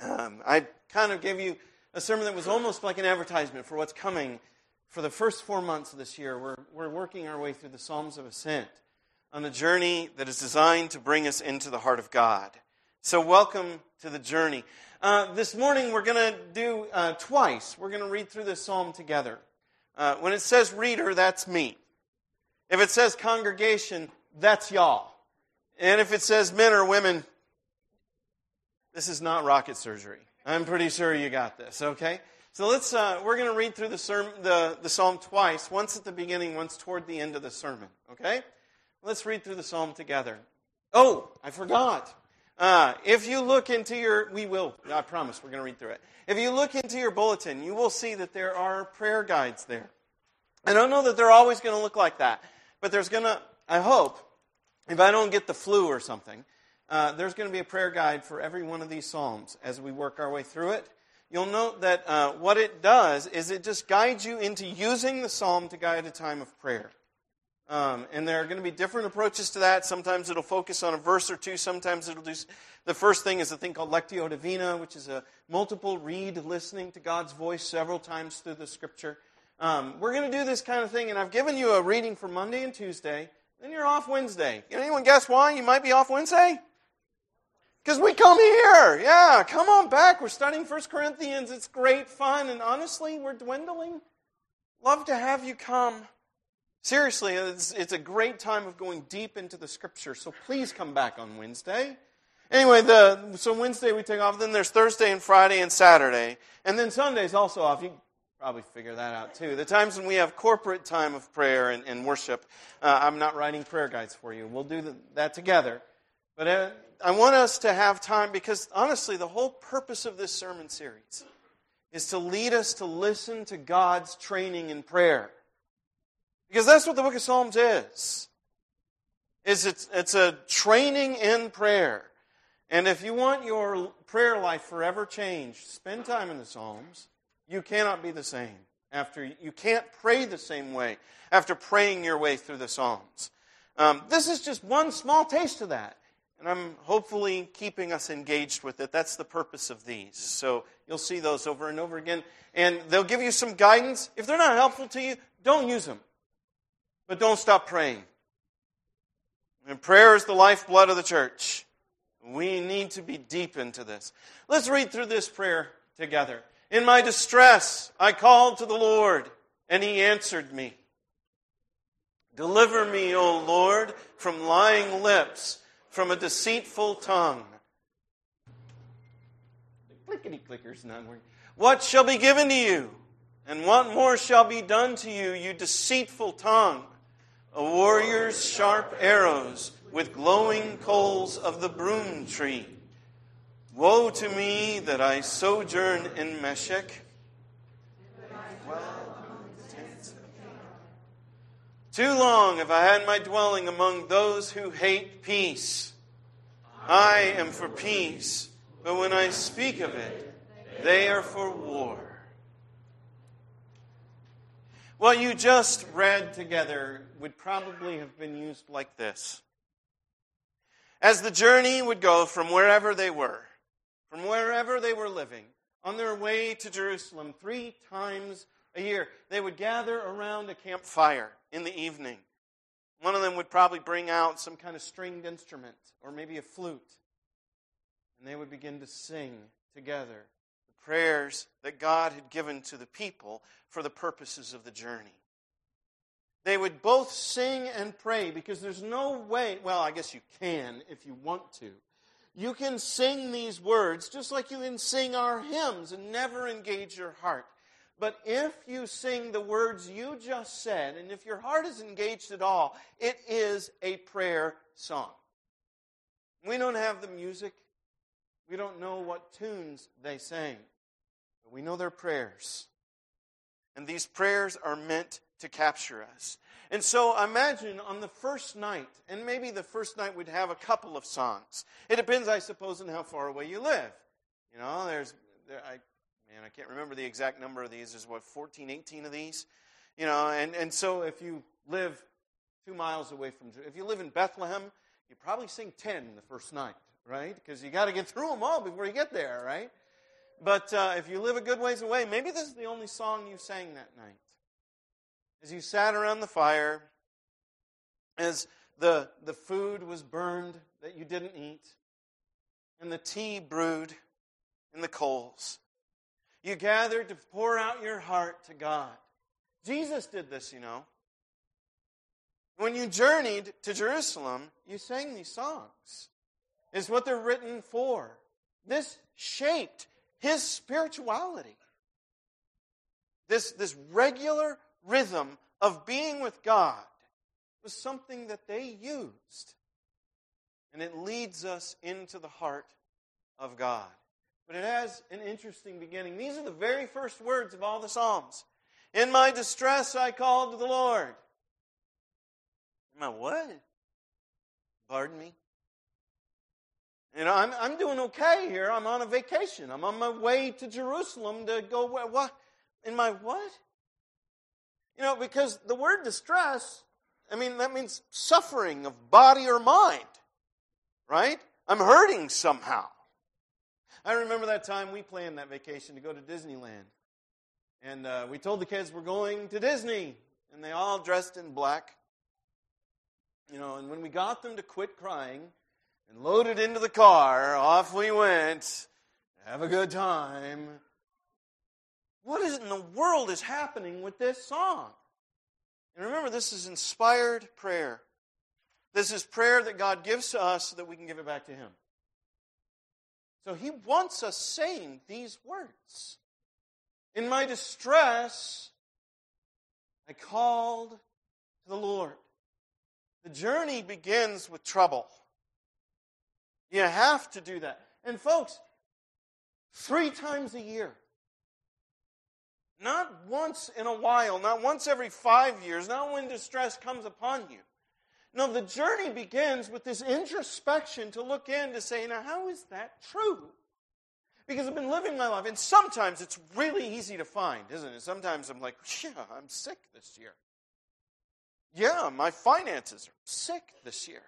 Um, I kind of gave you a sermon that was almost like an advertisement for what's coming for the first four months of this year. We're, we're working our way through the Psalms of Ascent on a journey that is designed to bring us into the heart of God. So, welcome to the journey. Uh, this morning, we're going to do uh, twice. We're going to read through this psalm together. Uh, when it says reader, that's me. If it says congregation, that's y'all. And if it says men or women, this is not rocket surgery. I'm pretty sure you got this, okay? So let's, uh, we're going to read through the, sermon, the, the psalm twice, once at the beginning, once toward the end of the sermon, okay? Let's read through the psalm together. Oh, I forgot. Uh, if you look into your, we will, I promise, we're going to read through it. If you look into your bulletin, you will see that there are prayer guides there. I don't know that they're always going to look like that, but there's going to, I hope, if I don't get the flu or something, uh, there's going to be a prayer guide for every one of these Psalms as we work our way through it. You'll note that uh, what it does is it just guides you into using the Psalm to guide a time of prayer. Um, and there are going to be different approaches to that. Sometimes it'll focus on a verse or two. Sometimes it'll do. The first thing is a thing called Lectio Divina, which is a multiple read, listening to God's voice several times through the Scripture. Um, we're going to do this kind of thing, and I've given you a reading for Monday and Tuesday. Then you're off Wednesday. Can anyone guess why you might be off Wednesday? Because we come here. Yeah, come on back. We're studying First Corinthians. It's great fun, and honestly, we're dwindling. Love to have you come. Seriously, it's, it's a great time of going deep into the scripture, so please come back on Wednesday. Anyway, the, so Wednesday we take off, then there's Thursday and Friday and Saturday, and then Sunday's also off. You probably figure that out too. The times when we have corporate time of prayer and, and worship, uh, I'm not writing prayer guides for you. We'll do the, that together. But uh, I want us to have time because honestly, the whole purpose of this sermon series is to lead us to listen to God's training in prayer. Because that's what the book of Psalms is. Is it's, it's a training in prayer. And if you want your prayer life forever changed, spend time in the Psalms. You cannot be the same after you can't pray the same way after praying your way through the Psalms. Um, this is just one small taste of that. And I'm hopefully keeping us engaged with it. That's the purpose of these. So you'll see those over and over again. And they'll give you some guidance. If they're not helpful to you, don't use them. But don't stop praying. And prayer is the lifeblood of the church. We need to be deep into this. Let's read through this prayer together. In my distress, I called to the Lord, and he answered me. Deliver me, O Lord, from lying lips, from a deceitful tongue. Clickety clickers, working. What shall be given to you? And what more shall be done to you, you deceitful tongue? A warrior's sharp arrows with glowing coals of the broom tree. Woe to me that I sojourn in Meshech. Too long have I had my dwelling among those who hate peace. I am for peace, but when I speak of it, they are for war. What you just read together would probably have been used like this. As the journey would go from wherever they were, from wherever they were living on their way to Jerusalem three times a year. They would gather around a campfire in the evening. One of them would probably bring out some kind of stringed instrument or maybe a flute. And they would begin to sing together the prayers that God had given to the people for the purposes of the journey. They would both sing and pray because there's no way, well, I guess you can if you want to, you can sing these words just like you can sing our hymns and never engage your heart. But if you sing the words you just said, and if your heart is engaged at all, it is a prayer song. We don't have the music. We don't know what tunes they sang. But we know their prayers. And these prayers are meant to capture us. And so imagine on the first night, and maybe the first night we'd have a couple of songs. It depends, I suppose, on how far away you live. You know, there's, there, I, man, I can't remember the exact number of these. There's what, 14, 18 of these? You know, and, and so if you live two miles away from, if you live in Bethlehem, you probably sing 10 the first night, right? Because you got to get through them all before you get there, right? But uh, if you live a good ways away, maybe this is the only song you sang that night. As you sat around the fire, as the, the food was burned that you didn't eat, and the tea brewed in the coals. You gathered to pour out your heart to God. Jesus did this, you know. When you journeyed to Jerusalem, you sang these songs. Is what they're written for. This shaped his spirituality. This, this regular rhythm of being with God was something that they used. And it leads us into the heart of God. But it has an interesting beginning. These are the very first words of all the Psalms. In my distress, I called to the Lord. In my what? Pardon me? You know, I'm, I'm doing okay here. I'm on a vacation. I'm on my way to Jerusalem to go, what? In my what? You know, because the word distress, I mean, that means suffering of body or mind, right? I'm hurting somehow. I remember that time we planned that vacation to go to Disneyland. And uh, we told the kids we're going to Disney. And they all dressed in black. You know, and when we got them to quit crying and loaded into the car, off we went. Have a good time. What is in the world is happening with this song? And remember, this is inspired prayer. This is prayer that God gives to us so that we can give it back to Him. So He wants us saying these words. In my distress, I called to the Lord. The journey begins with trouble. You have to do that. And folks, three times a year, not once in a while, not once every five years, not when distress comes upon you. No, the journey begins with this introspection to look in to say, now, how is that true? Because I've been living my life, and sometimes it's really easy to find, isn't it? Sometimes I'm like, yeah, I'm sick this year. Yeah, my finances are sick this year.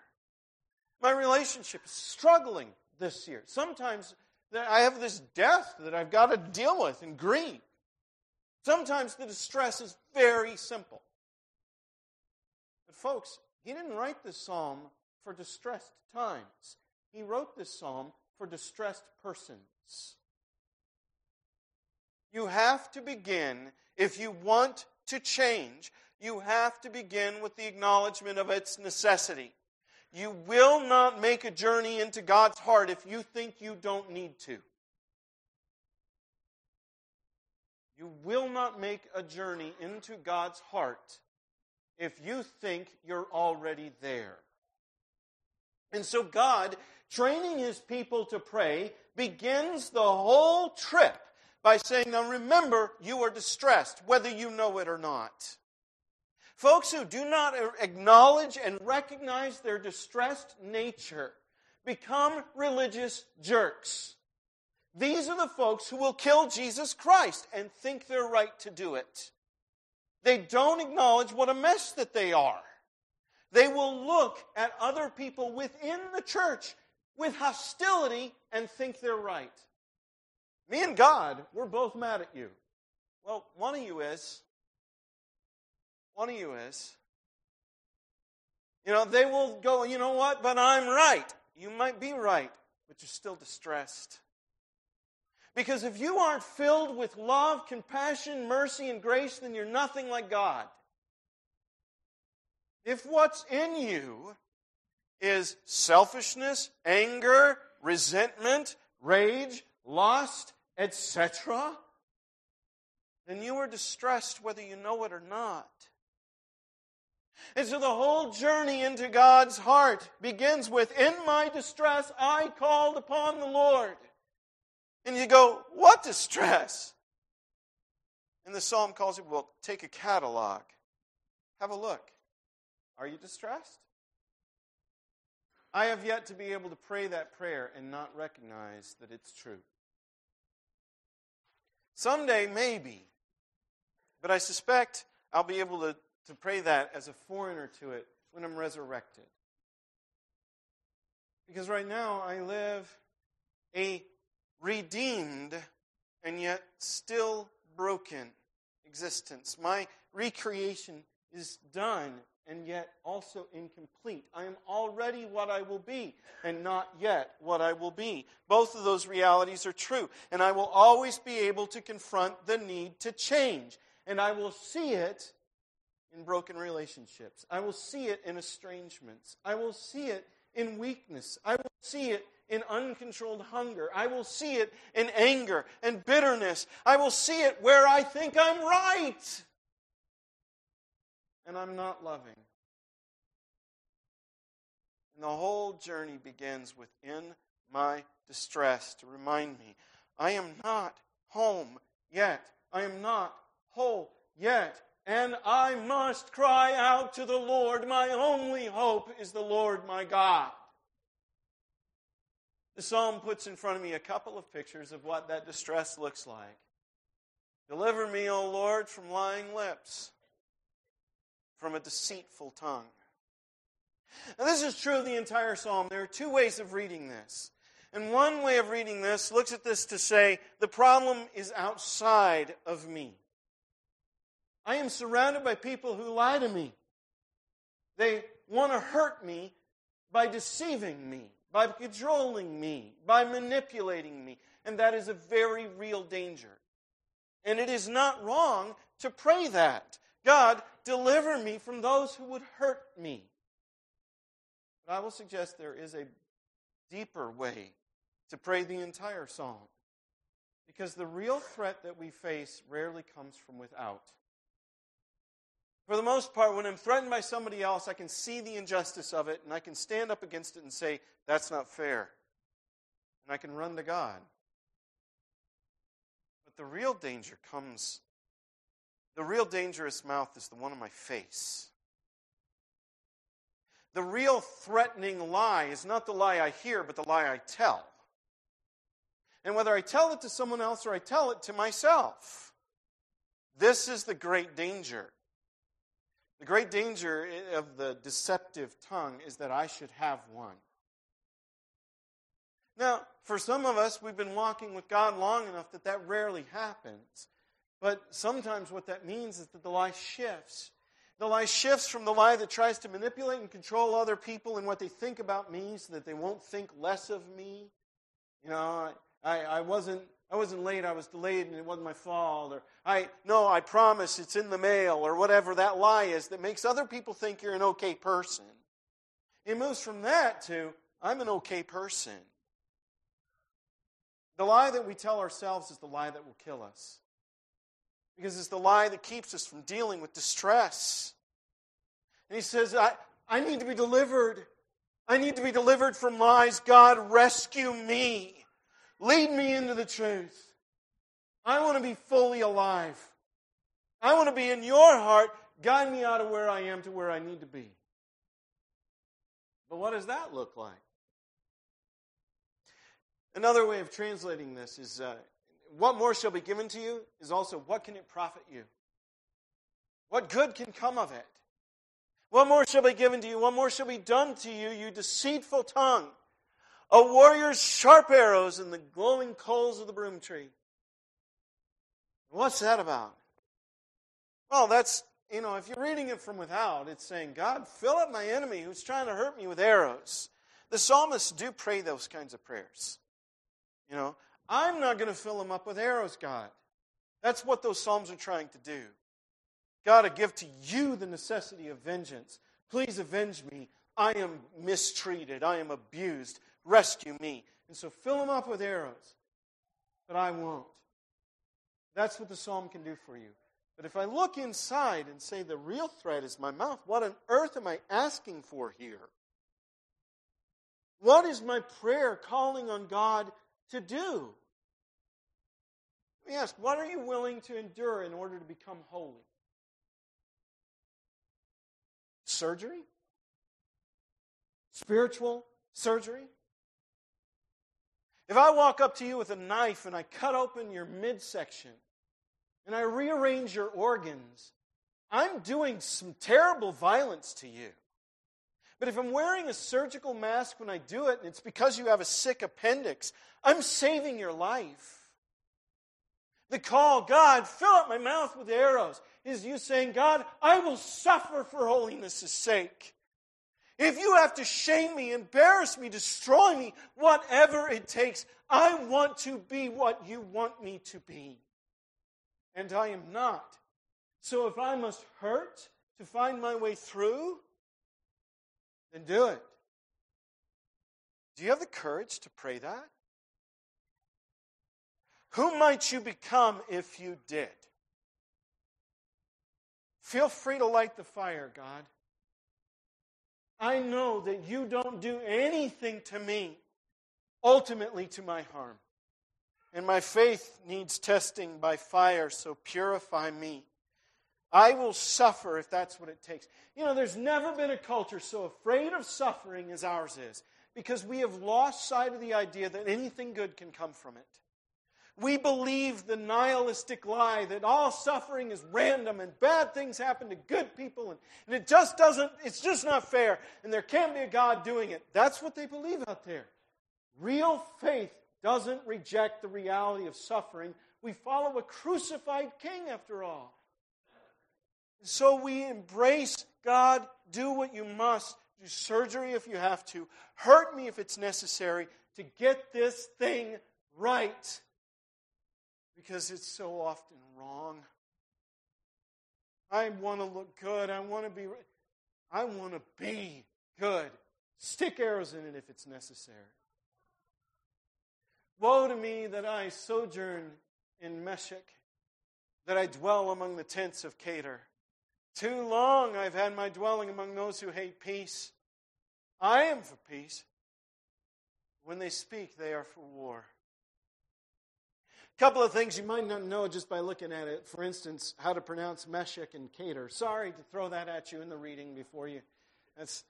My relationship is struggling this year. Sometimes I have this death that I've got to deal with and grieve. Sometimes the distress is very simple. But, folks, he didn't write this psalm for distressed times, he wrote this psalm for distressed persons. You have to begin, if you want to change, you have to begin with the acknowledgement of its necessity. You will not make a journey into God's heart if you think you don't need to. You will not make a journey into God's heart if you think you're already there. And so, God, training his people to pray, begins the whole trip by saying, Now remember, you are distressed, whether you know it or not. Folks who do not acknowledge and recognize their distressed nature become religious jerks. These are the folks who will kill Jesus Christ and think they're right to do it. They don't acknowledge what a mess that they are. They will look at other people within the church with hostility and think they're right. Me and God, we're both mad at you. Well, one of you is. One of you is. You know, they will go, you know what, but I'm right. You might be right, but you're still distressed. Because if you aren't filled with love, compassion, mercy, and grace, then you're nothing like God. If what's in you is selfishness, anger, resentment, rage, lust, etc., then you are distressed whether you know it or not. And so the whole journey into God's heart begins with In my distress, I called upon the Lord. And you go, What distress? And the psalm calls it, Well, take a catalog. Have a look. Are you distressed? I have yet to be able to pray that prayer and not recognize that it's true. Someday, maybe. But I suspect I'll be able to to pray that as a foreigner to it when I'm resurrected. Because right now I live a redeemed and yet still broken existence. My recreation is done and yet also incomplete. I am already what I will be and not yet what I will be. Both of those realities are true. And I will always be able to confront the need to change. And I will see it in broken relationships. I will see it in estrangements. I will see it in weakness. I will see it in uncontrolled hunger. I will see it in anger and bitterness. I will see it where I think I'm right and I'm not loving. And the whole journey begins within my distress to remind me I am not home yet. I am not whole yet. And I must cry out to the Lord. My only hope is the Lord my God. The psalm puts in front of me a couple of pictures of what that distress looks like. Deliver me, O Lord, from lying lips, from a deceitful tongue. Now, this is true of the entire psalm. There are two ways of reading this. And one way of reading this looks at this to say, the problem is outside of me. I am surrounded by people who lie to me. They want to hurt me by deceiving me, by controlling me, by manipulating me. And that is a very real danger. And it is not wrong to pray that. God, deliver me from those who would hurt me. But I will suggest there is a deeper way to pray the entire psalm. Because the real threat that we face rarely comes from without. For the most part, when I'm threatened by somebody else, I can see the injustice of it and I can stand up against it and say, that's not fair. And I can run to God. But the real danger comes, the real dangerous mouth is the one on my face. The real threatening lie is not the lie I hear, but the lie I tell. And whether I tell it to someone else or I tell it to myself, this is the great danger. The great danger of the deceptive tongue is that I should have one. Now, for some of us, we've been walking with God long enough that that rarely happens. But sometimes what that means is that the lie shifts. The lie shifts from the lie that tries to manipulate and control other people and what they think about me so that they won't think less of me. You know, I, I, wasn't I wasn't late, I was delayed and it wasn't my fault. Or I no, I promise it's in the mail, or whatever that lie is that makes other people think you're an okay person. It moves from that to I'm an okay person. The lie that we tell ourselves is the lie that will kill us. Because it's the lie that keeps us from dealing with distress. And he says, I, I need to be delivered. I need to be delivered from lies. God, rescue me. Lead me into the truth. I want to be fully alive. I want to be in your heart. Guide me out of where I am to where I need to be. But what does that look like? Another way of translating this is uh, what more shall be given to you is also what can it profit you? What good can come of it? What more shall be given to you? What more shall be done to you, you deceitful tongue? A warrior's sharp arrows in the glowing coals of the broom tree. What's that about? Well, that's, you know, if you're reading it from without, it's saying, God, fill up my enemy who's trying to hurt me with arrows. The psalmists do pray those kinds of prayers. You know, I'm not going to fill him up with arrows, God. That's what those psalms are trying to do. God, I give to you the necessity of vengeance. Please avenge me. I am mistreated. I am abused. Rescue me. And so fill them up with arrows. But I won't. That's what the psalm can do for you. But if I look inside and say the real threat is my mouth, what on earth am I asking for here? What is my prayer calling on God to do? Let me ask, what are you willing to endure in order to become holy? Surgery? Spiritual surgery? If I walk up to you with a knife and I cut open your midsection and I rearrange your organs, I'm doing some terrible violence to you. But if I'm wearing a surgical mask when I do it and it's because you have a sick appendix, I'm saving your life. The call, God, fill up my mouth with arrows, is you saying, God, I will suffer for holiness' sake. If you have to shame me, embarrass me, destroy me, whatever it takes, I want to be what you want me to be. And I am not. So if I must hurt to find my way through, then do it. Do you have the courage to pray that? Who might you become if you did? Feel free to light the fire, God. I know that you don't do anything to me, ultimately to my harm. And my faith needs testing by fire, so purify me. I will suffer if that's what it takes. You know, there's never been a culture so afraid of suffering as ours is because we have lost sight of the idea that anything good can come from it. We believe the nihilistic lie that all suffering is random and bad things happen to good people and, and it just doesn't, it's just not fair and there can't be a God doing it. That's what they believe out there. Real faith doesn't reject the reality of suffering. We follow a crucified king after all. So we embrace God, do what you must, do surgery if you have to, hurt me if it's necessary to get this thing right because it's so often wrong. I want to look good. I want to be I want to be good. Stick arrows in it if it's necessary. Woe to me that I sojourn in Meshech, that I dwell among the tents of Kedar. Too long I've had my dwelling among those who hate peace. I am for peace. When they speak, they are for war. Couple of things you might not know just by looking at it. For instance, how to pronounce Meshech and Kedar. Sorry to throw that at you in the reading before you. That's,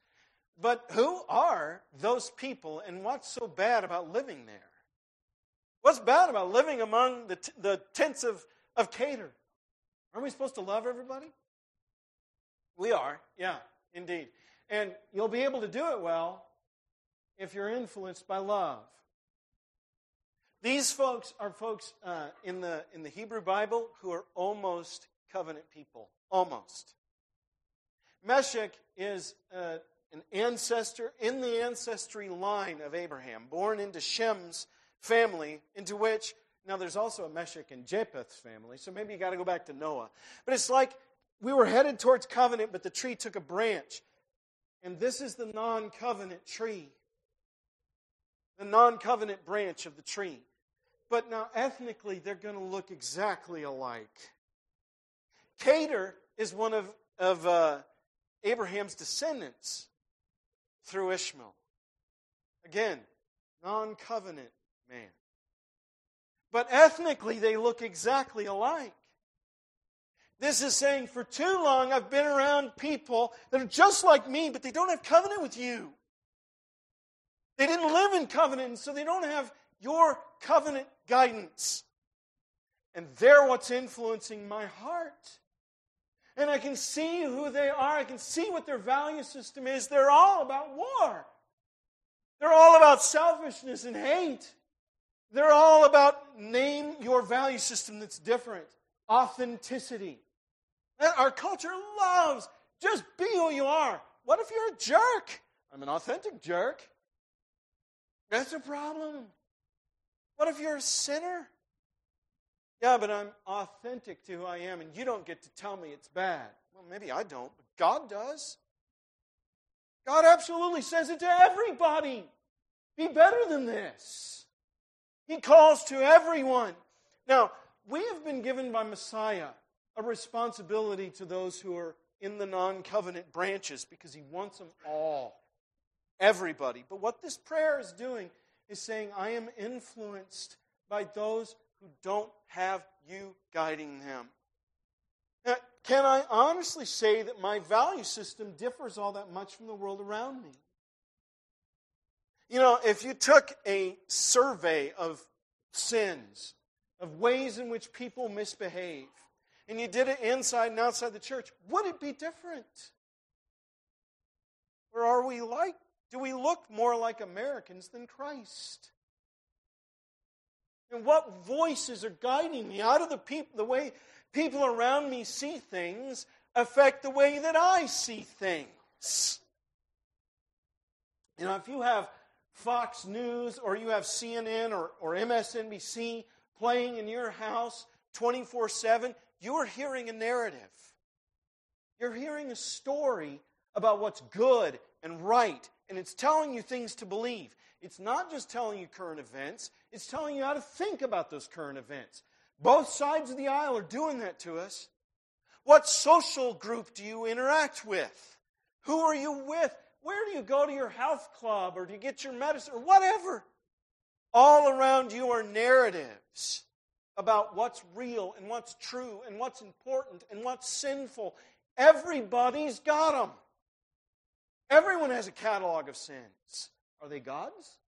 but who are those people and what's so bad about living there? What's bad about living among the, t- the tents of, of Kedar? Aren't we supposed to love everybody? We are, yeah, indeed. And you'll be able to do it well if you're influenced by love. These folks are folks uh, in, the, in the Hebrew Bible who are almost covenant people. Almost. Meshech is uh, an ancestor in the ancestry line of Abraham, born into Shem's family, into which, now there's also a Meshech in Japheth's family, so maybe you got to go back to Noah. But it's like we were headed towards covenant, but the tree took a branch. And this is the non covenant tree, the non covenant branch of the tree. But now, ethnically, they're going to look exactly alike. Kedar is one of, of uh, Abraham's descendants through Ishmael. Again, non covenant man. But ethnically, they look exactly alike. This is saying, for too long, I've been around people that are just like me, but they don't have covenant with you. They didn't live in covenant, so they don't have your covenant guidance. And they're what's influencing my heart. And I can see who they are. I can see what their value system is. They're all about war. They're all about selfishness and hate. They're all about name your value system that's different. Authenticity. And Our culture loves just be who you are. What if you're a jerk? I'm an authentic jerk. That's a problem. What if you're a sinner? Yeah, but I'm authentic to who I am, and you don't get to tell me it's bad. Well, maybe I don't, but God does. God absolutely says it to everybody. Be better than this. He calls to everyone. Now, we have been given by Messiah a responsibility to those who are in the non covenant branches because he wants them all, everybody. But what this prayer is doing is saying, I am influenced by those who don't have you guiding them. Now, can I honestly say that my value system differs all that much from the world around me? You know, if you took a survey of sins, of ways in which people misbehave, and you did it inside and outside the church, would it be different? Or are we like, do we look more like Americans than Christ? And what voices are guiding me? How do the, peop- the way people around me see things affect the way that I see things? You know, if you have Fox News or you have CNN or, or MSNBC playing in your house 24 7, you are hearing a narrative. You're hearing a story about what's good and right, and it's telling you things to believe. It's not just telling you current events, it's telling you how to think about those current events. Both sides of the aisle are doing that to us. What social group do you interact with? Who are you with? Where do you go to your health club or do you get your medicine or whatever? All around you are narratives about what's real and what's true and what's important and what's sinful. Everybody's got them. Everyone has a catalog of sins. Are they God's?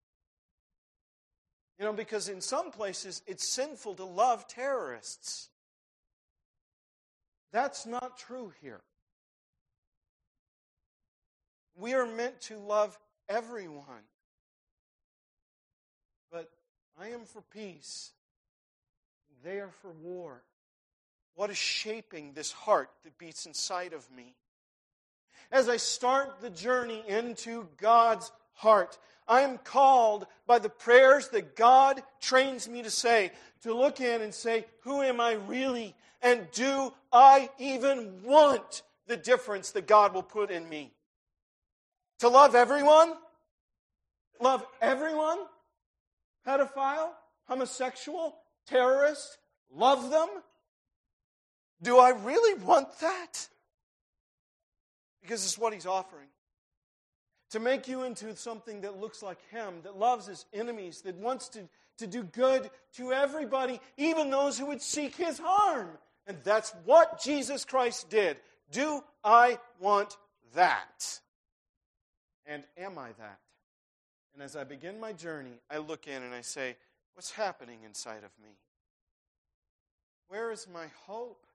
You know, because in some places it's sinful to love terrorists. That's not true here. We are meant to love everyone. But I am for peace. They are for war. What is shaping this heart that beats inside of me? As I start the journey into God's heart, I am called by the prayers that God trains me to say to look in and say, Who am I really? And do I even want the difference that God will put in me? To love everyone? Love everyone? Pedophile? Homosexual? Terrorist? Love them? Do I really want that? Because it's what he's offering. To make you into something that looks like him, that loves his enemies, that wants to, to do good to everybody, even those who would seek his harm. And that's what Jesus Christ did. Do I want that? And am I that? And as I begin my journey, I look in and I say, What's happening inside of me? Where is my hope?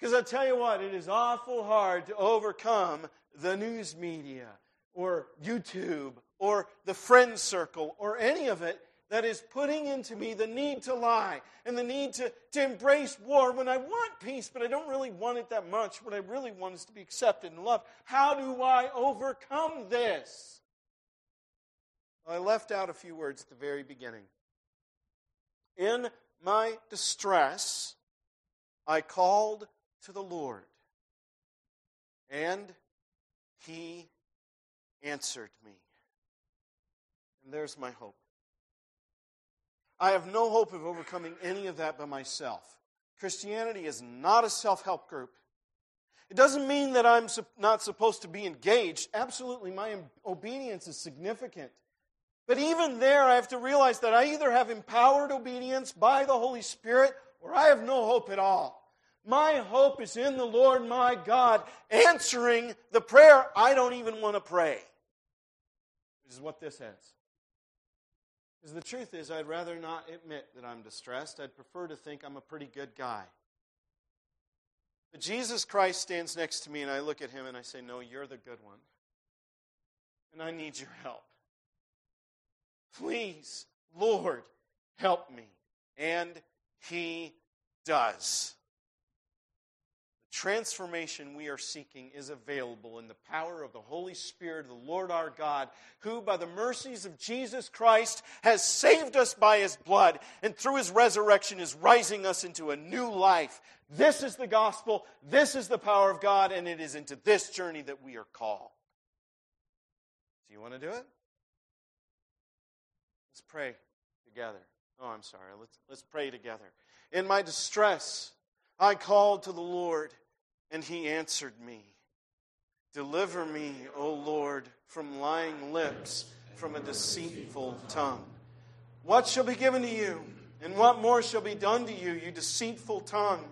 Because I tell you what, it is awful hard to overcome the news media or YouTube or the friend circle or any of it that is putting into me the need to lie and the need to, to embrace war when I want peace, but I don't really want it that much. What I really want is to be accepted and loved. How do I overcome this? I left out a few words at the very beginning. In my distress, I called to the Lord, and he answered me. And there's my hope. I have no hope of overcoming any of that by myself. Christianity is not a self help group. It doesn't mean that I'm not supposed to be engaged. Absolutely, my obedience is significant. But even there, I have to realize that I either have empowered obedience by the Holy Spirit or I have no hope at all. My hope is in the Lord my God answering the prayer I don't even want to pray. This is what this says. Because the truth is, I'd rather not admit that I'm distressed. I'd prefer to think I'm a pretty good guy. But Jesus Christ stands next to me, and I look at him and I say, No, you're the good one. And I need your help. Please, Lord, help me. And he does transformation we are seeking is available in the power of the Holy Spirit the Lord our God, who, by the mercies of Jesus Christ, has saved us by his blood and through his resurrection is rising us into a new life. This is the gospel, this is the power of God, and it is into this journey that we are called. Do you want to do it? Let's pray together. Oh, I'm sorry. Let's, let's pray together. In my distress, I called to the Lord, and he answered me. Deliver me, O Lord, from lying lips, from a deceitful tongue. What shall be given to you, and what more shall be done to you, you deceitful tongue?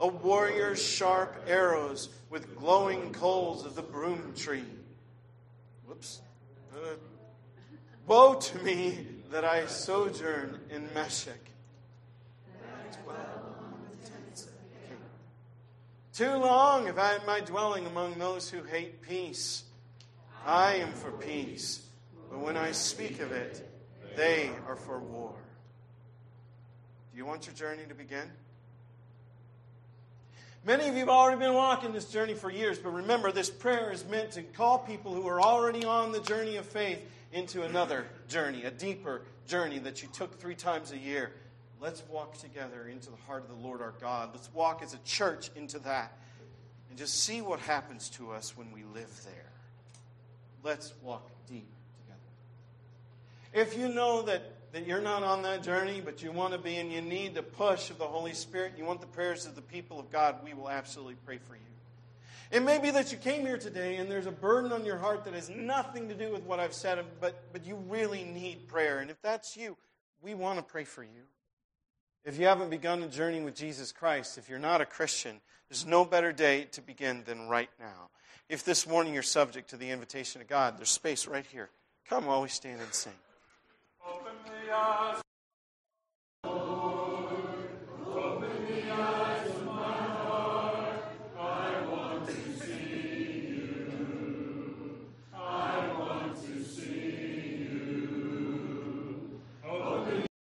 A warrior's sharp arrows with glowing coals of the broom tree. Whoops. Uh, woe to me that I sojourn in Meshech Too long have I had my dwelling among those who hate peace. I am for peace, but when I speak of it, they are for war. Do you want your journey to begin? Many of you have already been walking this journey for years, but remember, this prayer is meant to call people who are already on the journey of faith into another journey, a deeper journey that you took three times a year. Let's walk together into the heart of the Lord our God. Let's walk as a church into that and just see what happens to us when we live there. Let's walk deep together. If you know that that you're not on that journey, but you want to be and you need the push of the Holy Spirit, you want the prayers of the people of God, we will absolutely pray for you. It may be that you came here today and there's a burden on your heart that has nothing to do with what I've said, but, but you really need prayer. And if that's you, we want to pray for you. If you haven't begun a journey with Jesus Christ, if you're not a Christian, there's no better day to begin than right now. If this morning you're subject to the invitation of God, there's space right here. Come while we stand and sing. Open the eyes.